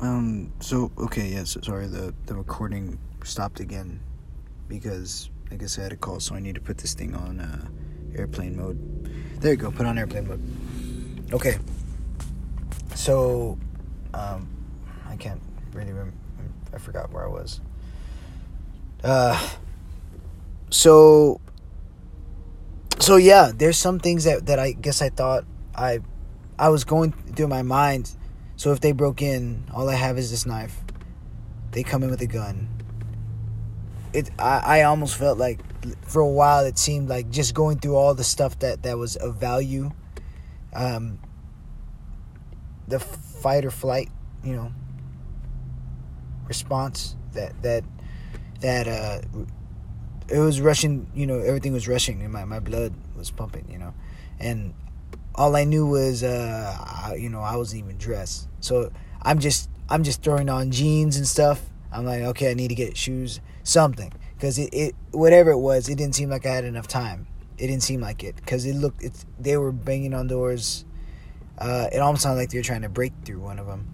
Um. So okay. Yes. sorry. The the recording stopped again because I guess I had a call, so I need to put this thing on uh, airplane mode. There you go. Put on airplane mode. Okay. So, um, I can't really remember. I forgot where I was. Uh. So. So yeah, there's some things that that I guess I thought I, I was going through my mind so if they broke in, all I have is this knife. They come in with a gun. It I, I almost felt like for a while it seemed like just going through all the stuff that, that was of value. Um, the fight or flight, you know, response that that that uh it was rushing, you know, everything was rushing and my, my blood was pumping, you know. And all I knew was, uh, I, you know, I wasn't even dressed. So I'm just, I'm just throwing on jeans and stuff. I'm like, okay, I need to get shoes, something, because it, it, whatever it was, it didn't seem like I had enough time. It didn't seem like it, because it looked, they were banging on doors. Uh, it almost sounded like they were trying to break through one of them.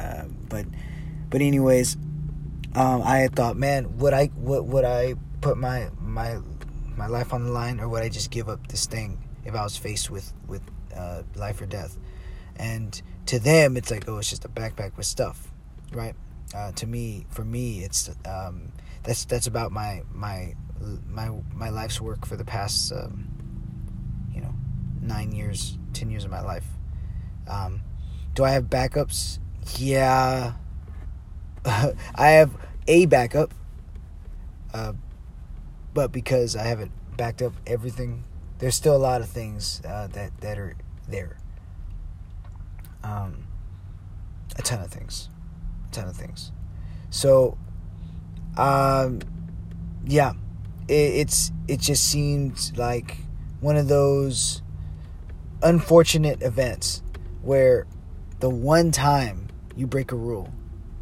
Uh, but, but anyways, um, I had thought, man, would I, would, would I put my, my, my life on the line, or would I just give up this thing? If I was faced with with uh, life or death. And to them, it's like, oh, it's just a backpack with stuff, right? Uh, to me, for me, it's um, that's that's about my my my my life's work for the past um, you know nine years, ten years of my life. Um, do I have backups? Yeah, I have a backup, uh, but because I haven't backed up everything there's still a lot of things uh, that that are there. Um, a ton of things, a ton of things. So, um, yeah, it, it's it just seemed like one of those unfortunate events where the one time you break a rule,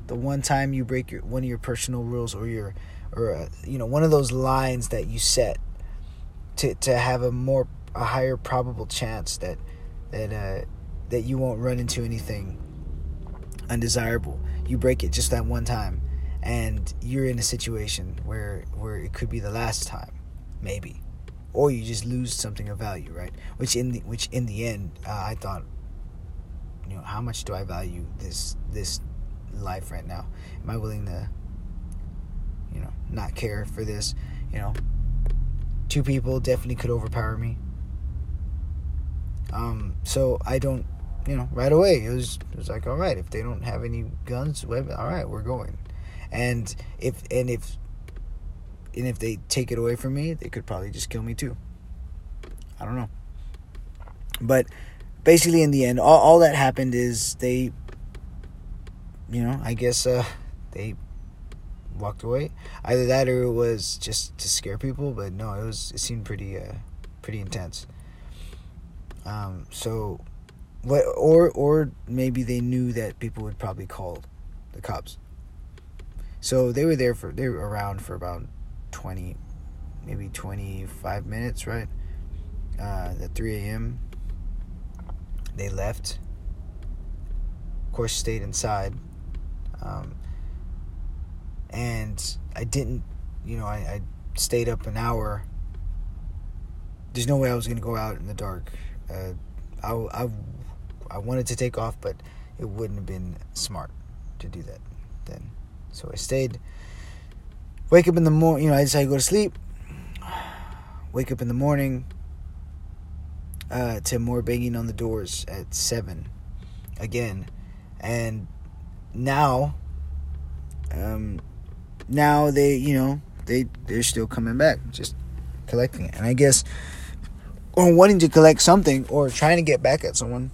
the one time you break your one of your personal rules or your or uh, you know one of those lines that you set to to have a more a higher probable chance that that uh, that you won't run into anything undesirable. You break it just that one time, and you're in a situation where where it could be the last time, maybe, or you just lose something of value, right? Which in the which in the end, uh, I thought, you know, how much do I value this this life right now? Am I willing to, you know, not care for this? You know, two people definitely could overpower me. Um, so I don't, you know, right away it was it was like, all right, if they don't have any guns, weapons, all right, we're going. And if and if and if they take it away from me, they could probably just kill me too. I don't know. But basically, in the end, all, all that happened is they, you know, I guess uh, they walked away. Either that or it was just to scare people, but no, it was it seemed pretty uh, pretty intense. Um, so what or or maybe they knew that people would probably call the cops. So they were there for they were around for about 20 maybe 25 minutes, right? Uh, at 3 a.m. They left. Of course, stayed inside. Um, and I didn't, you know, I, I stayed up an hour. There's no way I was gonna go out in the dark. Uh, I, I, I wanted to take off, but it wouldn't have been smart to do that then. So I stayed. Wake up in the morning, you know, I decided to go to sleep. Wake up in the morning uh, to more banging on the doors at 7 again. And now, um, now they, you know, they they're still coming back, just collecting it. And I guess or wanting to collect something or trying to get back at someone.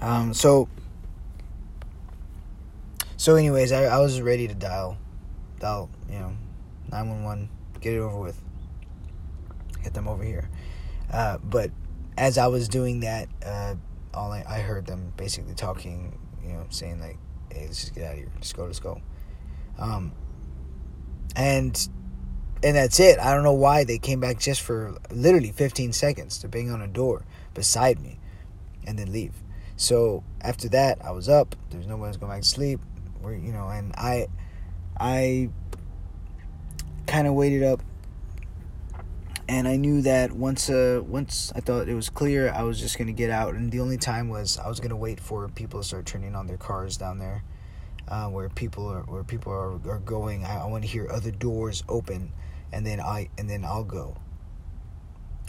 Um, so so anyways, I, I was ready to dial dial, you know, 911, get it over with. Get them over here. Uh, but as I was doing that, uh, all I, I heard them basically talking, you know, saying like, "Hey, let's just get out of here. Let's go. Let's go." Um, and and that's it. I don't know why they came back just for literally 15 seconds to bang on a door beside me and then leave. So after that, I was up. There's no one going back to sleep. We're, you know, and I, I kind of waited up, and I knew that once, uh, once I thought it was clear, I was just gonna get out. And the only time was I was gonna wait for people to start turning on their cars down there, uh, where people are, where people are, are going. I, I want to hear other doors open, and then I, and then I'll go.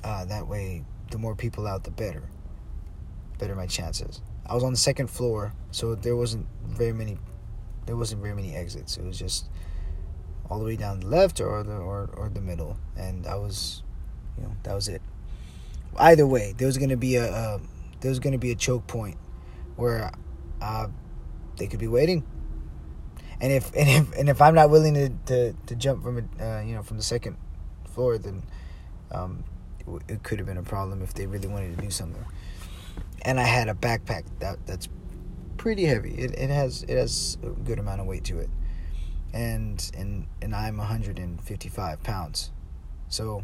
Uh, that way, the more people out, the better. Better my chances. I was on the second floor, so there wasn't very many. There wasn't very many exits. It was just all the way down the left or the or, or the middle, and I was, you know, that was it. Either way, there was gonna be a uh, there was gonna be a choke point where uh, they could be waiting, and if and if and if I'm not willing to to, to jump from uh, you know from the second floor, then um, it, could have been a problem if they really wanted to do something. And I had a backpack that that's pretty heavy. It it has it has a good amount of weight to it and and and I'm 155 pounds. So,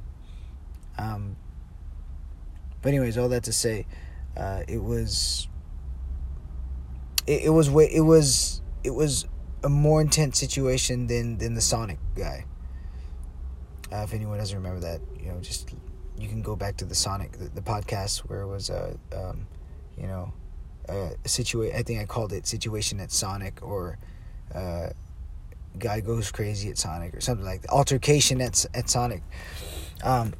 um, but anyways, all that to say, uh, it was it, it was it was it was a more intense situation than than the Sonic guy. Uh, if anyone doesn't remember that, you know, just you can go back to the Sonic the, the podcast where it was a um, you know a situation. I think I called it situation at Sonic or. Uh, guy goes crazy at Sonic or something like that. Altercation at at Sonic. Um,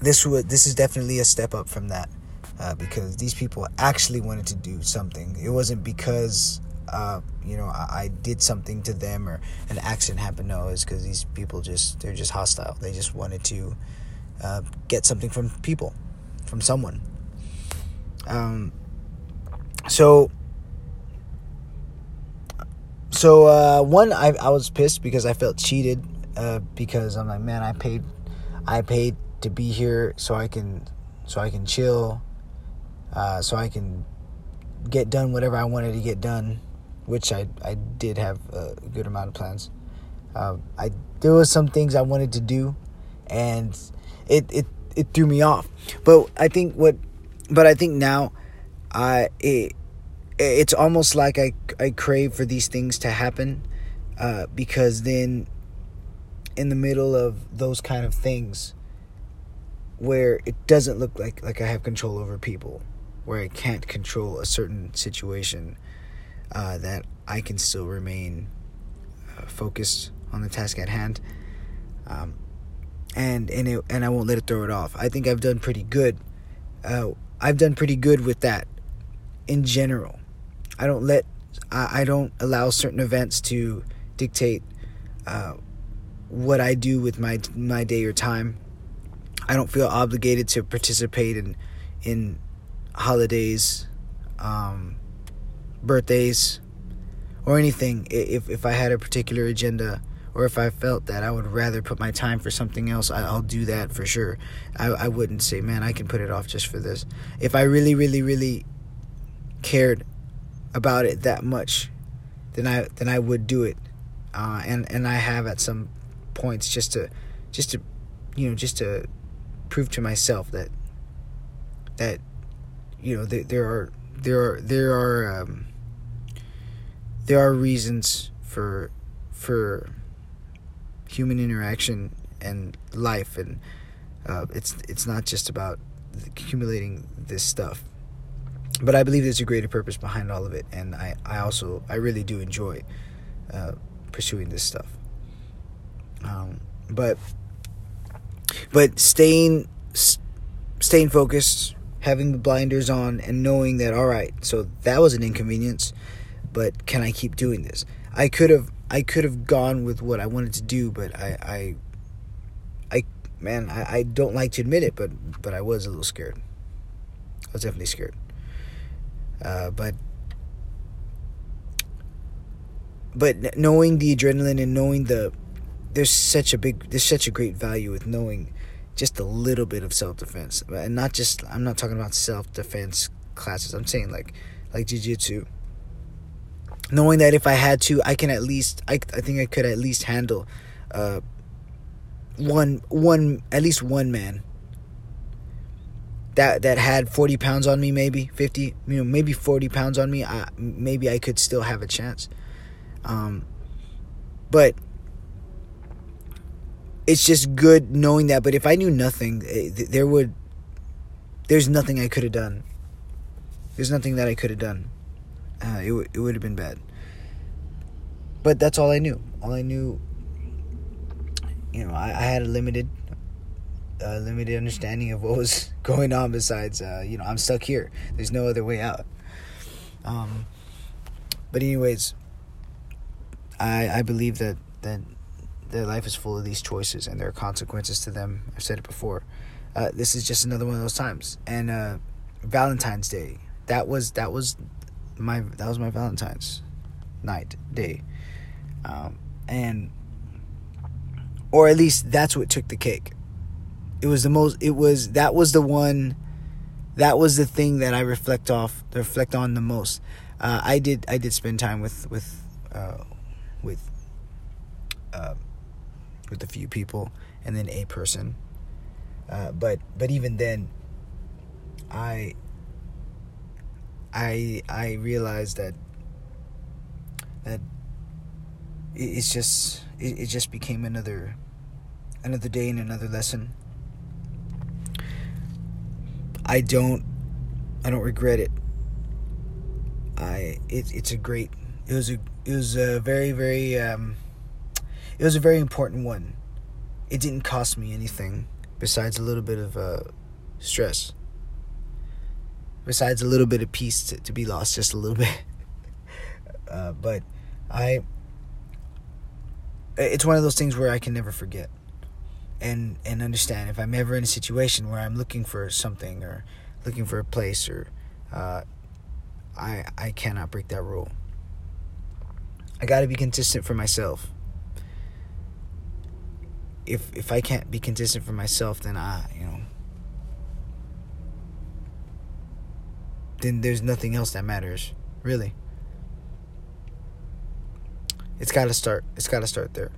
this would this is definitely a step up from that uh, because these people actually wanted to do something. It wasn't because uh, you know I, I, did something to them or an accident happened. No, it's because these people just they're just hostile. They just wanted to uh, get something from people, from someone. Um, so so uh, one, I, I was pissed because I felt cheated uh, because I'm like, man, I paid, I paid to be here so I can, so I can chill, uh, so I can get done whatever I wanted to get done, which I I did have a good amount of plans. Uh, I there was some things I wanted to do, and it it it threw me off. But I think what, but I think now, I it it's almost like I, I crave for these things to happen uh, because then in the middle of those kind of things where it doesn't look like like I have control over people where I can't control a certain situation uh, that I can still remain uh, focused on the task at hand. Um, and and it, and I won't let it throw it off. I think I've done pretty good uh, I've done pretty good with that in general. I don't let I, I don't allow certain events to dictate uh, what I do with my my day or time. I don't feel obligated to participate in in holidays, um, birthdays, or anything. If if I had a particular agenda, or if I felt that I would rather put my time for something else, I, will do that for sure. I, I wouldn't say, man, I can put it off just for this. If I really, really, really cared about it that much, then I then I would do it, uh, and and I have at some points just to just to you know just to prove to myself that that you know there, there are there are there are um, there are reasons for for human interaction and life and uh, it's it's not just about accumulating this stuff but I believe there's a greater purpose behind all of it, and I, I also I really do enjoy uh, pursuing this stuff. Um, but but staying staying focused, having the blinders on, and knowing that all right, so that was an inconvenience, but can I keep doing this? I could have I could have gone with what I wanted to do, but I I, I man I, I don't like to admit it, but but I was a little scared. I was definitely scared. Uh, but but knowing the adrenaline and knowing the there's such a big there's such a great value with knowing just a little bit of self defense and not just I'm not talking about self defense classes I'm saying like like jiu-jitsu knowing that if I had to I can at least I, I think I could at least handle uh one one at least one man that that had 40 pounds on me maybe 50 you know maybe 40 pounds on me I, maybe i could still have a chance. Um, but it's just good knowing that but if i knew nothing eh, there would there's nothing i could have done. There's nothing that i could have done uh, it, w- it would have been bad. But that's all i knew. All i knew you know i, I had a limited uh, limited understanding of what was going on besides uh, you know i'm stuck here. There's no other way out. Um, but anyways i i believe that that their life is full of these choices and there are consequences to them. I've said it before. Uh, this is just another one of those times. And uh, valentine's day that was that was my that was my valentine's night day. Um, and or at least that's what took the cake. It was the most it was that was the one that was the thing that I reflect off reflect on the most. Uh, I did I did spend time with with uh, with uh, with a few people and then a person, uh, but but even then, I I I realized that that it's just it, it just became another another day and another lesson I don't I don't regret it. I it, it's a great it was a it was a very very um it was a very important one. It didn't cost me anything besides a little bit of uh stress. Besides a little bit of peace to, to be lost just a little bit. uh, but I it's one of those things where I can never forget and and understand if I'm ever in a situation where I'm looking for something or looking for a place or uh, I I cannot break that rule. I got to be consistent for myself. If if I can't be consistent for myself, then I you know then there's nothing else that matters, really. It's got to start. It's got to start there.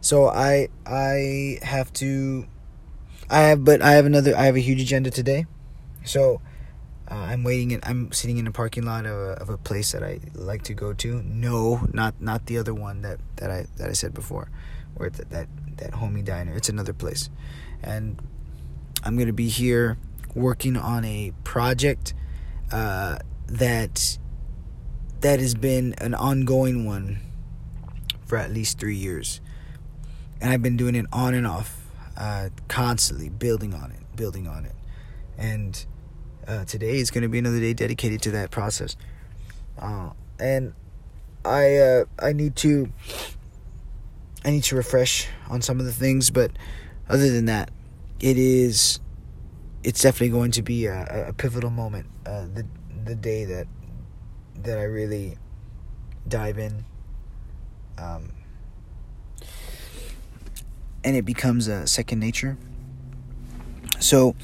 So I I have to I have but I have another I have a huge agenda today. So uh, I'm waiting and I'm sitting in a parking lot of a, of a place that I like to go to. No, not not the other one that, that I that I said before, or that that that homie diner. It's another place, and I'm gonna be here working on a project uh, that that has been an ongoing one for at least three years and I've been doing it on and off, uh, constantly building on it, building on it, and uh, today is going to be another day dedicated to that process. Uh, and I uh, I need to I need to refresh on some of the things, but other than that, it is it's definitely going to be a, a pivotal moment. Uh, the the day that that I really dive in. Um, and it becomes a second nature. So,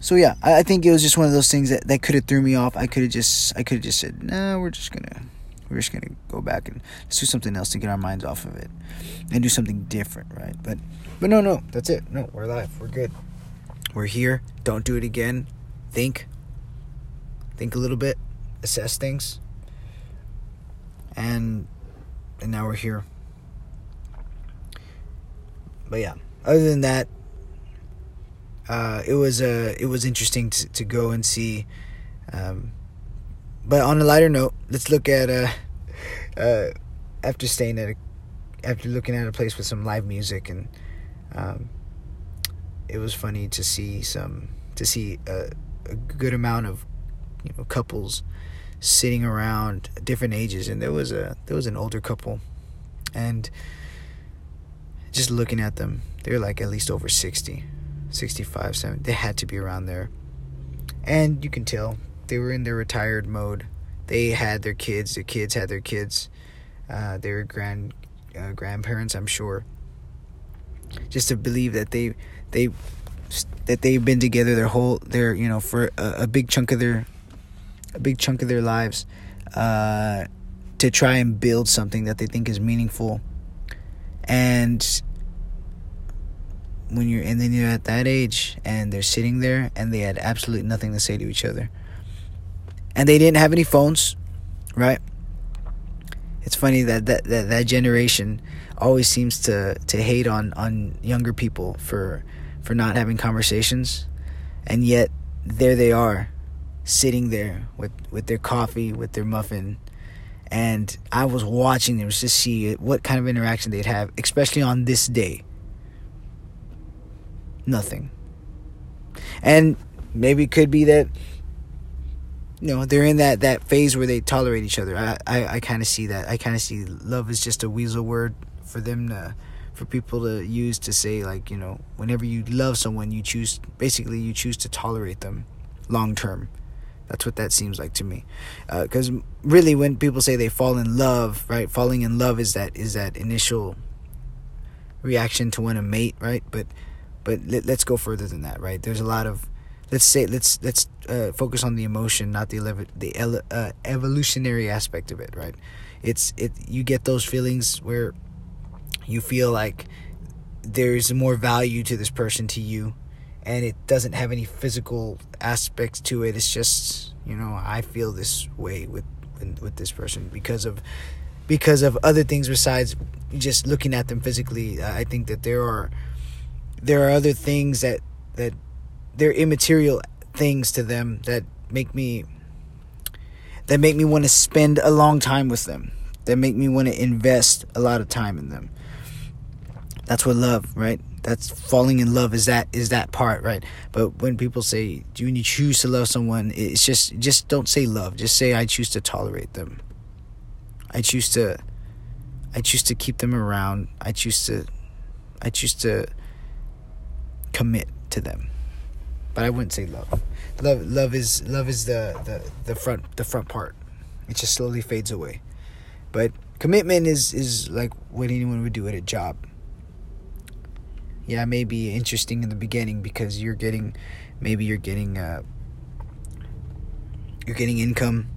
so yeah, I, I think it was just one of those things that, that could have threw me off. I could have just I could have just said, no, nah, we're just gonna we're just gonna go back and let's do something else to get our minds off of it and do something different, right? But but no, no, that's it. No, we're alive. We're good. We're here. Don't do it again. Think. Think a little bit. Assess things. And and now we're here but yeah, other than that, uh, it was uh, it was interesting to, to go and see. Um, but on a lighter note, let's look at uh, uh, after staying at a, after looking at a place with some live music and um, it was funny to see some to see a, a good amount of you know couples sitting around different ages and there was a there was an older couple and just looking at them, they're like at least over 60, 65, 70. They had to be around there. And you can tell they were in their retired mode. They had their kids, their kids had their kids. Uh, they were grand uh, grandparents, I'm sure. Just to believe that they they that they've been together their whole their you know for a, a big chunk of their a big chunk of their lives uh, to try and build something that they think is meaningful. And when you're and then you're at that age and they're sitting there and they had absolutely nothing to say to each other. And they didn't have any phones right? It's funny that that, that, that generation always seems to, to hate on, on younger people for for not having conversations and yet there they are sitting there with, with their coffee with their muffin and I was watching them to see what kind of interaction they'd have, especially on this day. Nothing. And maybe it could be that you know they're in that that phase where they tolerate each other. I I, I kind of see that. I kind of see love is just a weasel word for them to for people to use to say like you know whenever you love someone you choose basically you choose to tolerate them long term that's what that seems like to me because uh, really when people say they fall in love right falling in love is that is that initial reaction to want to mate right but but let, us go further than that right there's a lot of let's say let's let's uh, focus on the emotion, not the ele- the ele- uh, evolutionary aspect of it. Right? It's it. You get those feelings where you feel like there's more value to this person to you, and it doesn't have any physical aspects to it. It's just you know I feel this way with with this person because of because of other things besides just looking at them physically. I think that there are there are other things that that they're immaterial things to them that make me that make me want to spend a long time with them that make me want to invest a lot of time in them that's what love right that's falling in love is that is that part right but when people say do you choose to love someone it's just just don't say love just say i choose to tolerate them i choose to i choose to keep them around i choose to i choose to commit to them but I wouldn't say love. Love love is love is the, the, the front the front part. It just slowly fades away. But commitment is is like what anyone would do at a job. Yeah, it may be interesting in the beginning because you're getting maybe you're getting uh, you're getting income.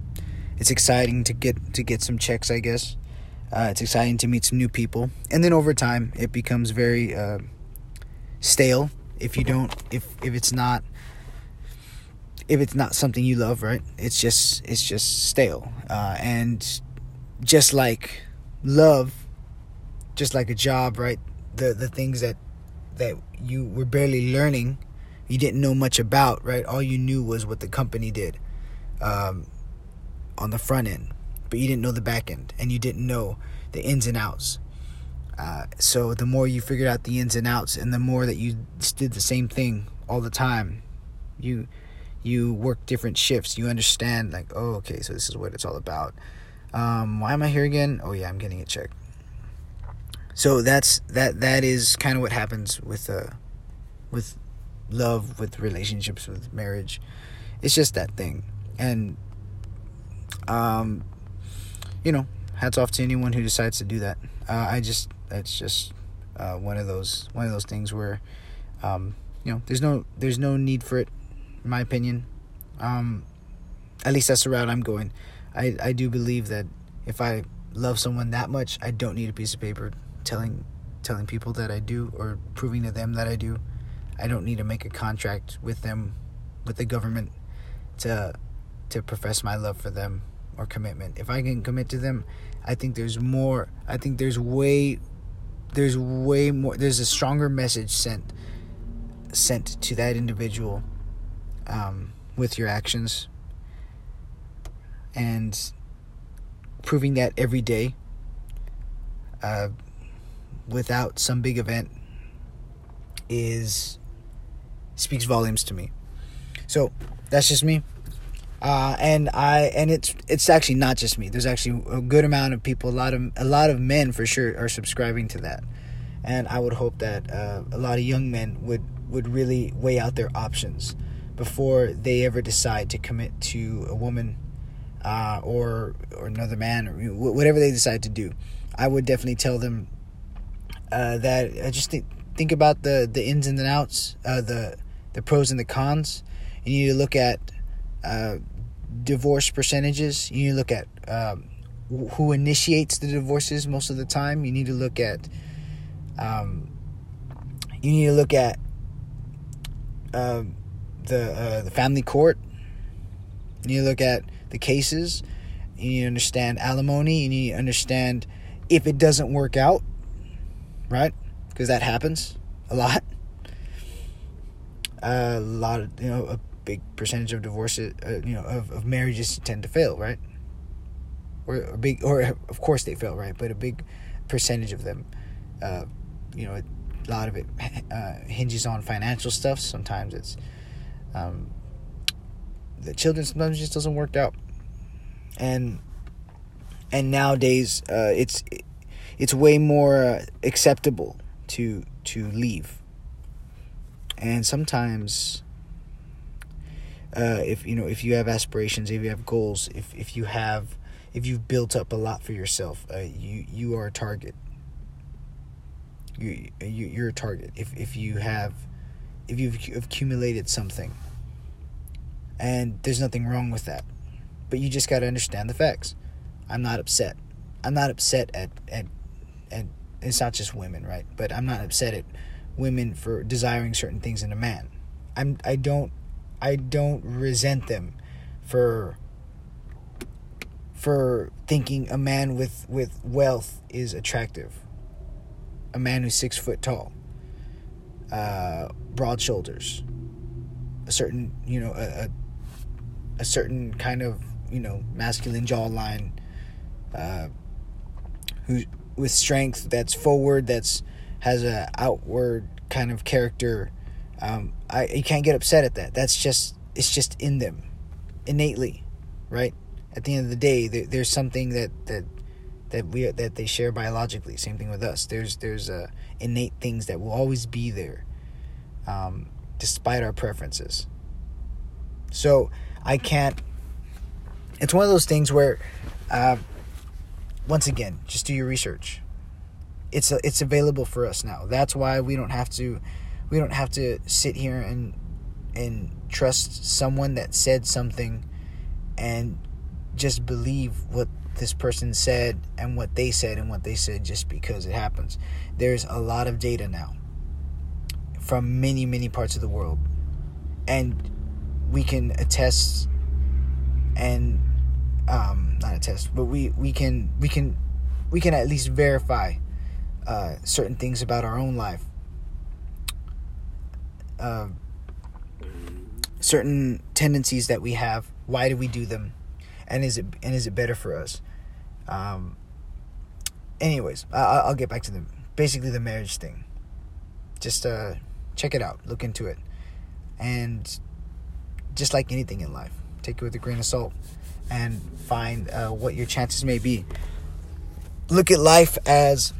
It's exciting to get to get some checks, I guess. Uh, it's exciting to meet some new people, and then over time, it becomes very uh, stale if you don't if if it's not if it's not something you love right it's just it's just stale uh, and just like love just like a job right the the things that that you were barely learning you didn't know much about right all you knew was what the company did um, on the front end but you didn't know the back end and you didn't know the ins and outs uh, so the more you figured out the ins and outs, and the more that you did the same thing all the time, you you work different shifts. You understand like, oh, okay, so this is what it's all about. Um, why am I here again? Oh yeah, I'm getting a check. So that's that. That is kind of what happens with uh, with love, with relationships, with marriage. It's just that thing, and um, you know, hats off to anyone who decides to do that. Uh, I just that's just uh, one of those one of those things where um, you know there's no there's no need for it in my opinion um, at least that's the route i'm going i i do believe that if i love someone that much i don't need a piece of paper telling telling people that i do or proving to them that i do i don't need to make a contract with them with the government to to profess my love for them or commitment. If i can commit to them i think there's more i think there's way there's way more there's a stronger message sent sent to that individual um, with your actions. And proving that every day uh, without some big event is speaks volumes to me so that's just me uh, and I and it's it's actually not just me. There's actually a good amount of people, a lot of a lot of men for sure are subscribing to that, and I would hope that uh, a lot of young men would would really weigh out their options before they ever decide to commit to a woman uh, or or another man or whatever they decide to do. I would definitely tell them uh, that I just think think about the the ins and the outs, uh, the the pros and the cons. You need to look at uh, divorce percentages. You need to look at um, who initiates the divorces most of the time. You need to look at um, you need to look at um, the uh, the family court. You need to look at the cases. You need to understand alimony. You need to understand if it doesn't work out, right? Because that happens a lot. A lot of you know a big percentage of divorces, uh, you know, of, of marriages tend to fail, right? Or a big, or of course they fail, right? But a big percentage of them, uh, you know, a lot of it uh, hinges on financial stuff. Sometimes it's um, the children sometimes just doesn't work out, and and nowadays uh, it's it's way more acceptable to to leave, and sometimes. Uh, if you know if you have aspirations if you have goals if if you have if you've built up a lot for yourself uh, you you are a target. You, you you're a target. If if you have if you've accumulated something and there's nothing wrong with that but you just got to understand the facts. I'm not upset. I'm not upset at at it's not just women right? But i'm not upset at women for desiring certain things in a man. I'm i don't i don't resent them for for thinking a man with with wealth is attractive. A man who's six foot tall, uh, broad shoulders, a certain you know a, a, a certain kind of you know masculine jawline, uh, who with strength that's forward that's has a outward kind of character. Um, I you can't get upset at that. That's just it's just in them, innately, right? At the end of the day, there, there's something that that that we that they share biologically. Same thing with us. There's there's uh, innate things that will always be there, um, despite our preferences. So I can't. It's one of those things where, uh, once again, just do your research. It's a, it's available for us now. That's why we don't have to, we don't have to sit here and and trust someone that said something, and just believe what this person said and what they said and what they said just because it happens. There's a lot of data now from many, many parts of the world. And we can attest and um not attest, but we, we can we can we can at least verify uh, certain things about our own life. Uh, certain tendencies that we have. Why do we do them? And is it and is it better for us? Um, anyways, I, will get back to the basically the marriage thing. Just uh, check it out, look into it, and just like anything in life, take it with a grain of salt and find uh, what your chances may be. Look at life as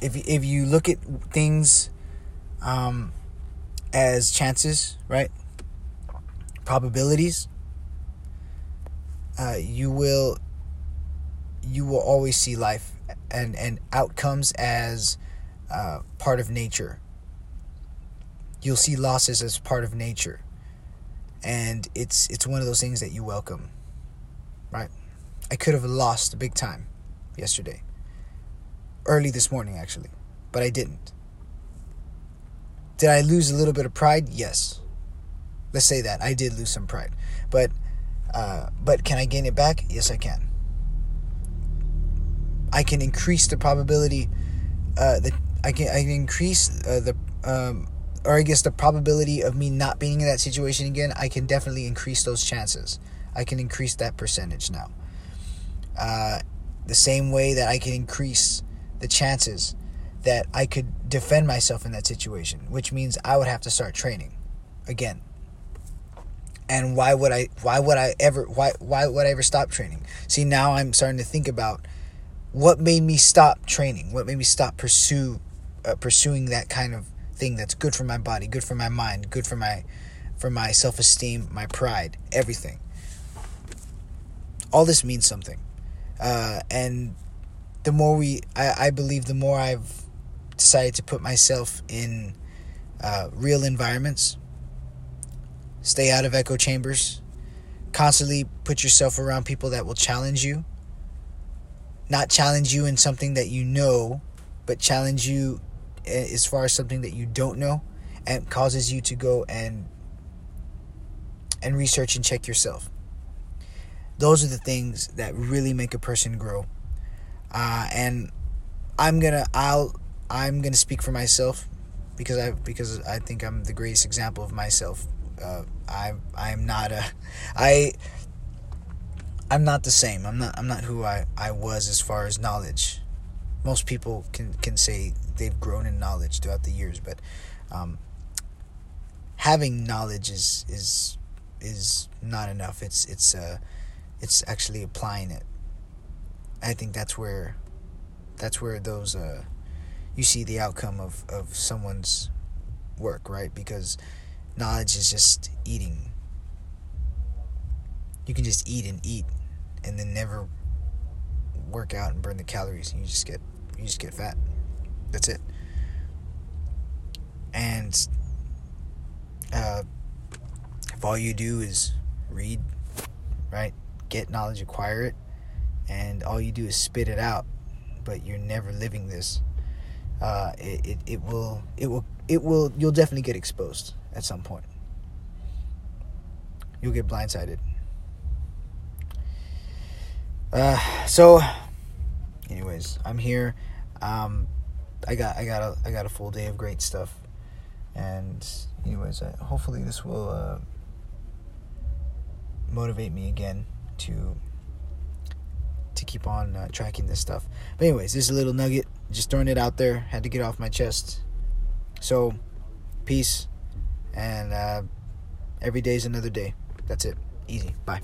if if you look at things um, as chances, right? Probabilities. Uh, you will you will always see life and, and outcomes as uh, part of nature. You'll see losses as part of nature. And it's it's one of those things that you welcome. Right? I could have lost a big time yesterday. Early this morning actually, but I didn't. Did I lose a little bit of pride? Yes. Let's say that I did lose some pride. But uh, but can I gain it back? Yes, I can. I can increase the probability uh, that I can I can increase uh, the um, or I guess the probability of me not being in that situation again. I can definitely increase those chances. I can increase that percentage now. Uh, the same way that I can increase the chances that I could defend myself in that situation, which means I would have to start training again. And why would I why would I ever why why would I ever stop training? See now I'm starting to think about what made me stop training? What made me stop pursue uh, pursuing that kind of thing that's good for my body, good for my mind, good for my for my self-esteem, my pride, everything. All this means something. Uh, and the more we I, I believe the more I've decided to put myself in uh, real environments, stay out of echo chambers, constantly put yourself around people that will challenge you not challenge you in something that you know, but challenge you as far as something that you don't know and causes you to go and and research and check yourself. Those are the things that really make a person grow. Uh, and i'm gonna i'll i'm gonna speak for myself because i because i think i'm the greatest example of myself. Uh, i i'm not a i i'm not the same. I'm not i'm not who i i was as far as knowledge. Most people can can say they've grown in knowledge throughout the years, but um, having knowledge is is is not enough. It's it's uh, it's actually applying it. I think that's where that's where those uh, you see the outcome of of someone's work, right? Because knowledge is just eating. You can just eat and eat, and then never work out and burn the calories. You just get you just get fat. That's it. And uh, if all you do is read, right, get knowledge, acquire it, and all you do is spit it out, but you're never living this, uh, it, it, it will it will it will you'll definitely get exposed at some point. You'll get blindsided. Uh, so, anyways, I'm here. Um, I got I got a I got a full day of great stuff, and anyways, I, hopefully this will uh, motivate me again to to keep on uh, tracking this stuff. But anyways, this is a little nugget, just throwing it out there. Had to get off my chest. So, peace, and uh, is another day. That's it. Easy. Bye.